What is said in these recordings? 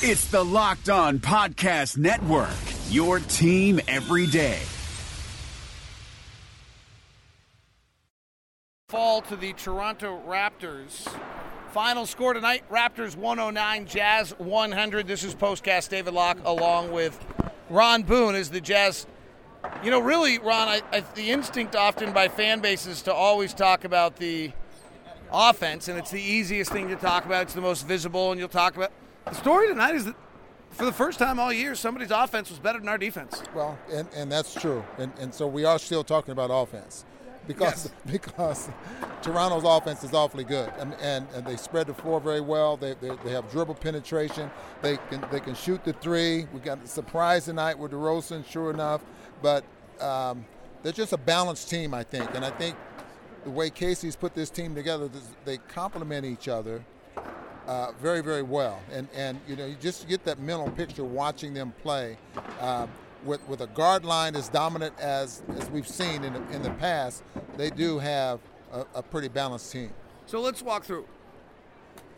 It's the Locked On Podcast Network, your team every day. Fall to the Toronto Raptors. Final score tonight Raptors 109, Jazz 100. This is Postcast David Locke along with Ron Boone as the Jazz. You know, really, Ron, I, I, the instinct often by fan bases to always talk about the offense, and it's the easiest thing to talk about. It's the most visible, and you'll talk about. The story tonight is that for the first time all year, somebody's offense was better than our defense. Well, and, and that's true. And, and so we are still talking about offense because Yes. because Toronto's offense is awfully good, and, and, and they spread the floor very well. They, they, they have dribble penetration. They can they can shoot the three. We got a surprise tonight with DeRozan, sure enough, but um, they're just a balanced team, I think. And I think the way Casey's put this team together, they complement each other uh, very, very well. And and you know, you just get that mental picture watching them play. Uh, with, with a guard line as dominant as, as we've seen in the, in the past, they do have a, a pretty balanced team. So let's walk through.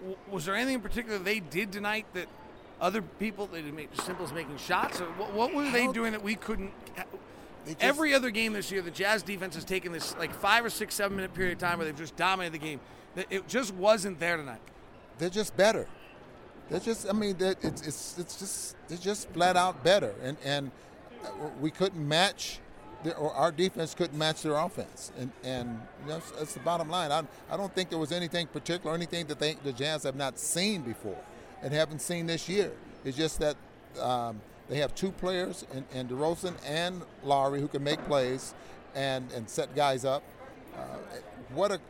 W- Was there anything in particular they did tonight that other people they did make as simple as making shots, or what, what were they doing that we couldn't? Just- Every other game this year, the Jazz defense has taken this like five or six, seven minute period of time where they've just dominated the game. It just wasn't there tonight. They're just better. They're just, I mean, it's, it's, it's just, they're just flat out better. And, and uh, we couldn't match, the, or our defense couldn't match their offense. And, and that's, that's the bottom line. I, I don't think there was anything particular, anything that they, the Jazz have not seen before and haven't seen this year. It's just that um, they have two players, and, in DeRozan and Lowry, who can make plays and, and set guys up. Uh, what a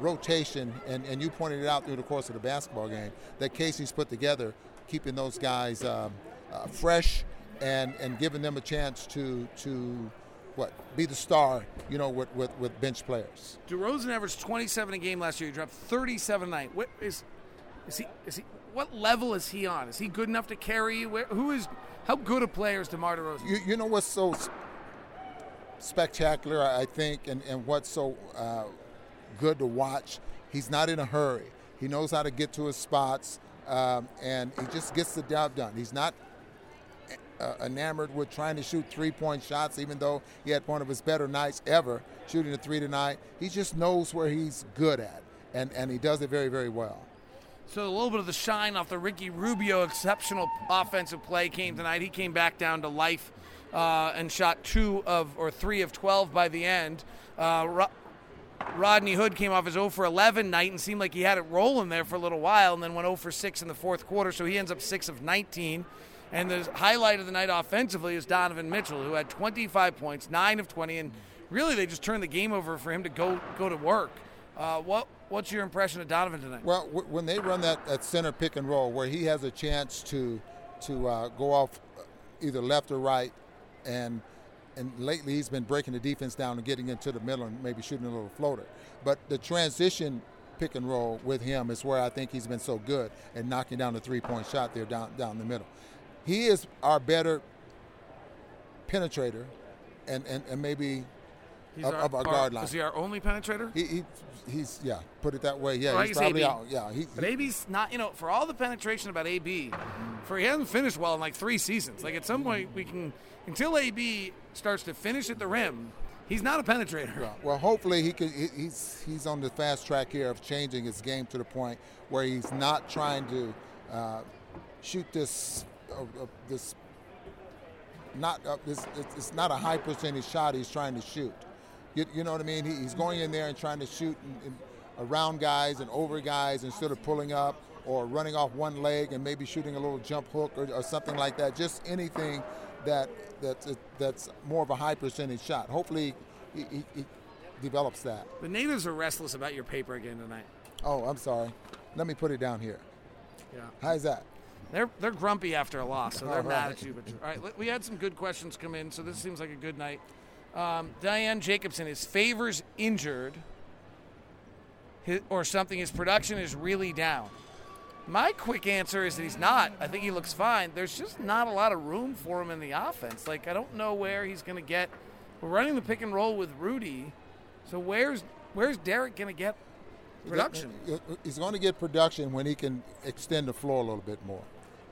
rotation, and, and you pointed it out through the course of the basketball game, that Casey's put together, keeping those guys um, uh, fresh and, and giving them a chance to, to what, be the star, you know, with, with, with bench players. DeRozan averaged 27 a game last year. He dropped 37 tonight. What is is he? Is he? What level is he on? Is he good enough to carry you? Where, who is? How good a player is DeMar DeRozan? You, you know what's so spectacular, I think, and, and what's so uh, good to watch? He's not in a hurry. He knows how to get to his spots, um, and he just gets the job done. He's not uh, enamored with trying to shoot three-point shots, even though he had one of his better nights ever shooting a three tonight. He just knows where he's good at, and, and he does it very, very well. So a little bit of the shine off the Ricky Rubio exceptional offensive play came tonight. He came back down to life uh, and shot two of or three of 12 by the end. Uh, Rodney Hood came off his 0 for 11 night and seemed like he had it rolling there for a little while, and then went 0 for 6 in the fourth quarter. So he ends up 6 of 19. And the highlight of the night offensively is Donovan Mitchell, who had 25 points, 9 of 20, and really they just turned the game over for him to go go to work. Uh, what what's your impression of Donovan tonight? Well, w- when they run that, that center pick and roll, where he has a chance to to uh, go off either left or right, and and lately he's been breaking the defense down and getting into the middle and maybe shooting a little floater. But the transition pick and roll with him is where I think he's been so good at knocking down the three point shot there down down the middle. He is our better penetrator, and and, and maybe He's of, of our guard line. Is he our only penetrator? He, he, he's yeah, put it that way. Yeah, Well, I he's probably AB. out. Yeah, he, But AB's not, you know, for all the penetration about AB, for he hasn't finished well in like three seasons. Like at some point we can, until AB starts to finish at the rim, he's not a penetrator. Yeah, Well, hopefully he could. he- He's he's on the fast track here of changing his game to the point where he's not trying to uh, shoot this uh, uh, this not uh, this. It's, it's not a high percentage shot he's trying to shoot. You, you know what I mean? He, he's going in there and trying to shoot around guys and over guys instead of pulling up or running off one leg and maybe shooting a little jump hook or, or something like that. Just anything that that's that's more of a high percentage shot. Hopefully, he, he, he develops that. The natives are restless about your paper again tonight. Oh, I'm sorry. Let me put it down here. Yeah. How's that? They're they're grumpy after a loss, so they're All mad right. at you. But all right, we had some good questions come in, so this seems like a good night. Um, Diane Jacobson is favors injured, his, or something. His production is really down. My quick answer is that he's not. I think he looks fine. There's just not a lot of room for him in the offense. Like I don't know where he's going to get. We're running the pick and roll with Rudy, so where's where's Derrick going to get production? He's going to get production when he can extend the floor a little bit more.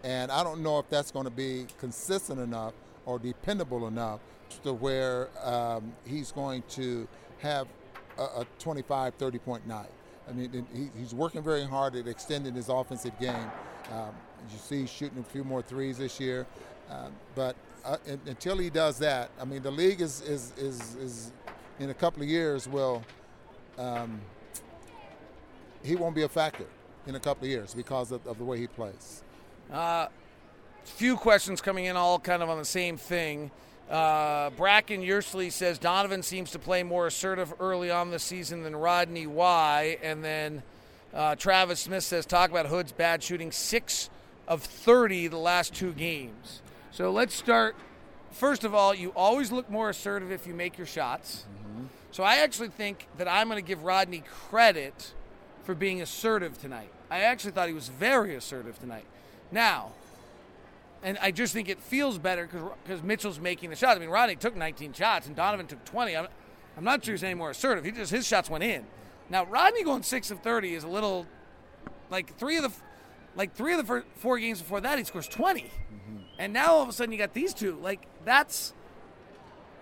And I don't know if that's going to be consistent enough or dependable enough to where um, he's going to have a, a 25, 30 point night. I mean, he, he's working very hard at extending his offensive game. Um, you see, shooting a few more threes this year. Um, but uh, until he does that, I mean, the league is, is, is, is in a couple of years will um, he won't be a factor in a couple of years because of, of the way he plays. Uh, few questions coming in, all kind of on the same thing. Uh, Bracken Yersley says Donovan seems to play more assertive early on the season than Rodney Y. And then uh, Travis Smith says talk about Hood's bad shooting, six of 30 the last two games. So let's start. First of all, you always look more assertive if you make your shots. Mm-hmm. So I actually think that I'm going to give Rodney credit for being assertive tonight. I actually thought he was very assertive tonight. Now, and I just think it feels better because Mitchell's making the shots. I mean, Rodney took 19 shots and Donovan took 20. I'm, I'm not sure he's any more assertive. He just his shots went in. Now Rodney going six of 30 is a little like three of the like three of the four games before that he scores 20, mm-hmm. and now all of a sudden you got these two. Like that's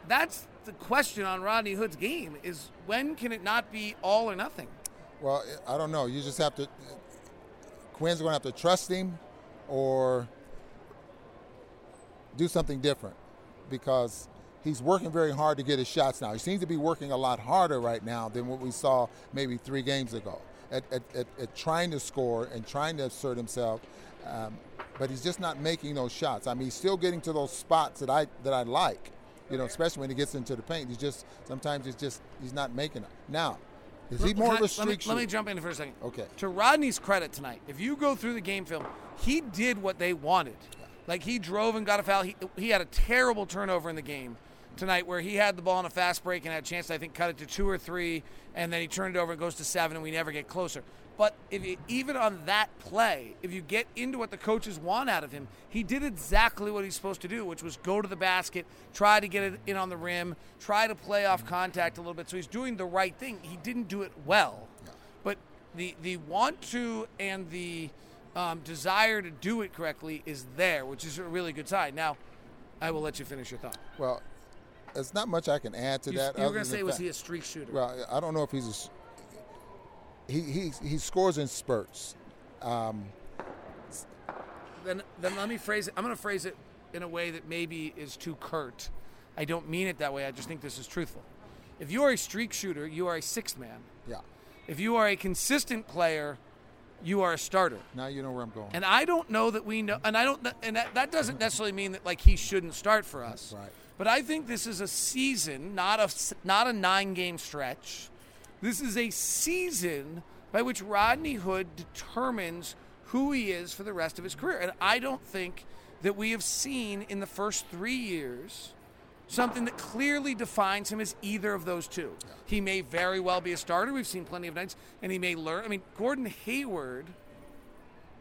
that's the question on Rodney Hood's game is when can it not be all or nothing? Well, I don't know. You just have to. Quinn's going to have to trust him, or do something different, because he's working very hard to get his shots now. He seems to be working a lot harder right now than what we saw maybe three games ago at, at, at, at trying to score and trying to assert himself. Um, but he's just not making those shots. I mean, he's still getting to those spots that I that I like, you know, especially when he gets into the paint. He's just sometimes he's just he's not making it. Now, is he more of a streak let me, let me jump in for a second. Okay. To Rodney's credit tonight, if you go through the game film, he did what they wanted. Like he drove and got a foul. He, he had a terrible turnover in the game tonight where he had the ball on a fast break and had a chance to, I think, cut it to two or three, and then he turned it over and goes to seven, and we never get closer. But if you, even on that play, if you get into what the coaches want out of him, he did exactly what he's supposed to do, which was go to the basket, try to get it in on the rim, try to play off contact a little bit. So he's doing the right thing. He didn't do it well, but the the want to and the um, desire to do it correctly is there, which is a really good sign. Now, I will let you finish your thought. Well, there's not much I can add to you, that. You were going to say, was he a streak shooter? Well, I don't know if he's a. He he he scores in spurts. Um, then then let me phrase it. I'm going to phrase it in a way that maybe is too curt. I don't mean it that way. I just think this is truthful. If you are a streak shooter, you are a sixth man. Yeah. If you are a consistent player, you are a starter. Now you know where I'm going. And I don't know that we know, and I don't, and that, that doesn't necessarily mean that like he shouldn't start for us. Right. But I think this is a season, not a not a nine game stretch. This is a season by which Rodney Hood determines who he is for the rest of his career. And I don't think that we have seen in the first three years something that clearly defines him as either of those two. Yeah. He may very well be a starter. We've seen plenty of nights, and he may learn. I mean, Gordon Hayward,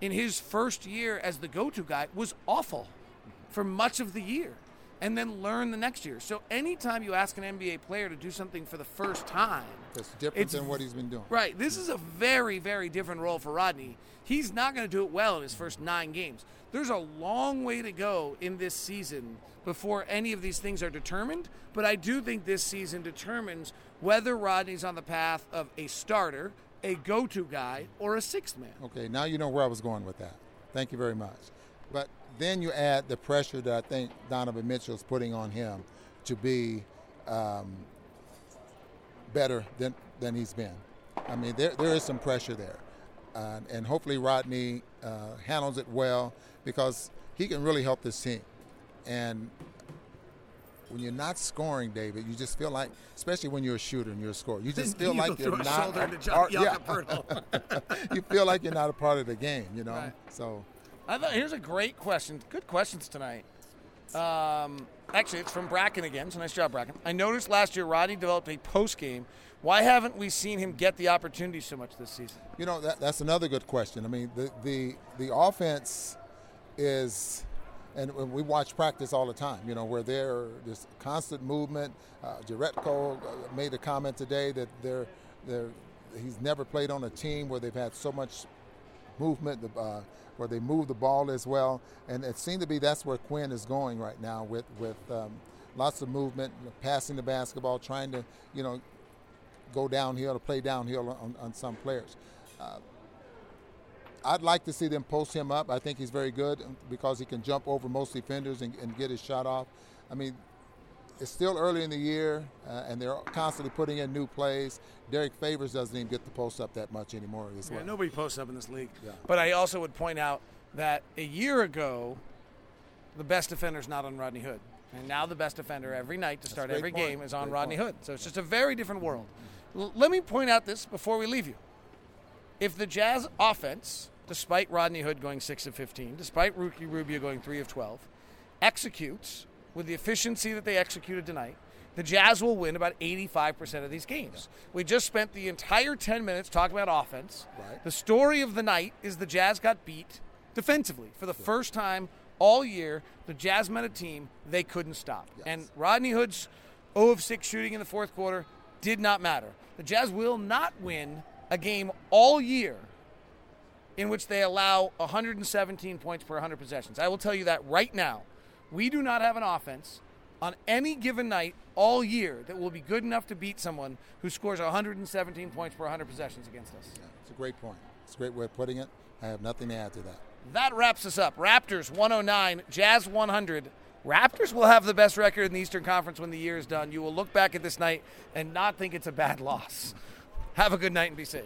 in his first year as the go to guy, was awful mm-hmm. for much of the year and then learn the next year. So anytime you ask an NBA player to do something for the first time, that's different than what he's been doing. Right. This is a very, very different role for Rodney. He's not going to do it well in his first nine games. There's a long way to go in this season before any of these things are determined, but I do think this season determines whether Rodney's on the path of a starter, a go to guy, or a sixth man. Okay, now you know where I was going with that. Thank you very much. But then you add the pressure that I think Donovan Mitchell is putting on him to be um, better than, than he's been. I mean, there, there is some pressure there. Uh, and hopefully Rodney uh, handles it well because he can really help this team. And when you're not scoring, David, you just feel like, especially when you're a shooter and you're a scorer, you just feel you like you're not a part. Yeah. you feel like you're not a part of the game, you know. Right. So I thought here's a great question. Good questions tonight. Um, actually, it's from Bracken again. So nice job, Bracken. I noticed last year Rodney developed a post game. Why haven't we seen him get the opportunity so much this season? You know, that, that's another good question. I mean, the the the offense is. And we watch practice all the time, you know, where there's constant movement. Uh, Jerebko uh, made a comment today that they're, they're, he's never played on a team where they've had so much movement. The, uh, where they move the ball as well. And it seemed to be that's where Quinn is going right now with with um, lots of movement, passing the basketball, trying to you know go downhill or play downhill on, on some players. Uh, I'd like to see them post him up. I think he's very good because he can jump over most defenders and, and get his shot off. I mean, it's still early in the year, uh, and they're constantly putting in new plays. Derrick Favors doesn't even get the post up that much anymore as well. Yeah, nobody posts up in this league. Yeah. But I also would point out that a year ago, the best defender is not on Rodney Hood. And now the best defender every night to start every point. game is on Great Rodney point. Hood. So it's just a very different world. L- let me point out this before we leave you. If the Jazz offense, despite Rodney Hood going 6 of 15, despite Ricky Rubio going 3 of 12, executes with the efficiency that they executed tonight, the Jazz will win about 85% of these games. We just spent the entire 10 minutes talking about offense. Right. The story of the night is the Jazz got beat defensively for the first time all year. The Jazz met a team they couldn't stop. And Rodney Hood's 0 of 6 shooting in the fourth quarter did not matter. The Jazz will not win a game all year in which they allow 117 points per 100 possessions. I will tell you that right now. We do not have an offense on any given night all year that will be good enough to beat someone who scores 117 points per 100 possessions against us. It's a great point. It's a great way of putting it. I have nothing to add to that. That wraps us up. Raptors 109, Jazz 100. Raptors will have the best record in the Eastern Conference when the year is done. You will look back at this night and not think it's a bad loss. Have a good night and be safe.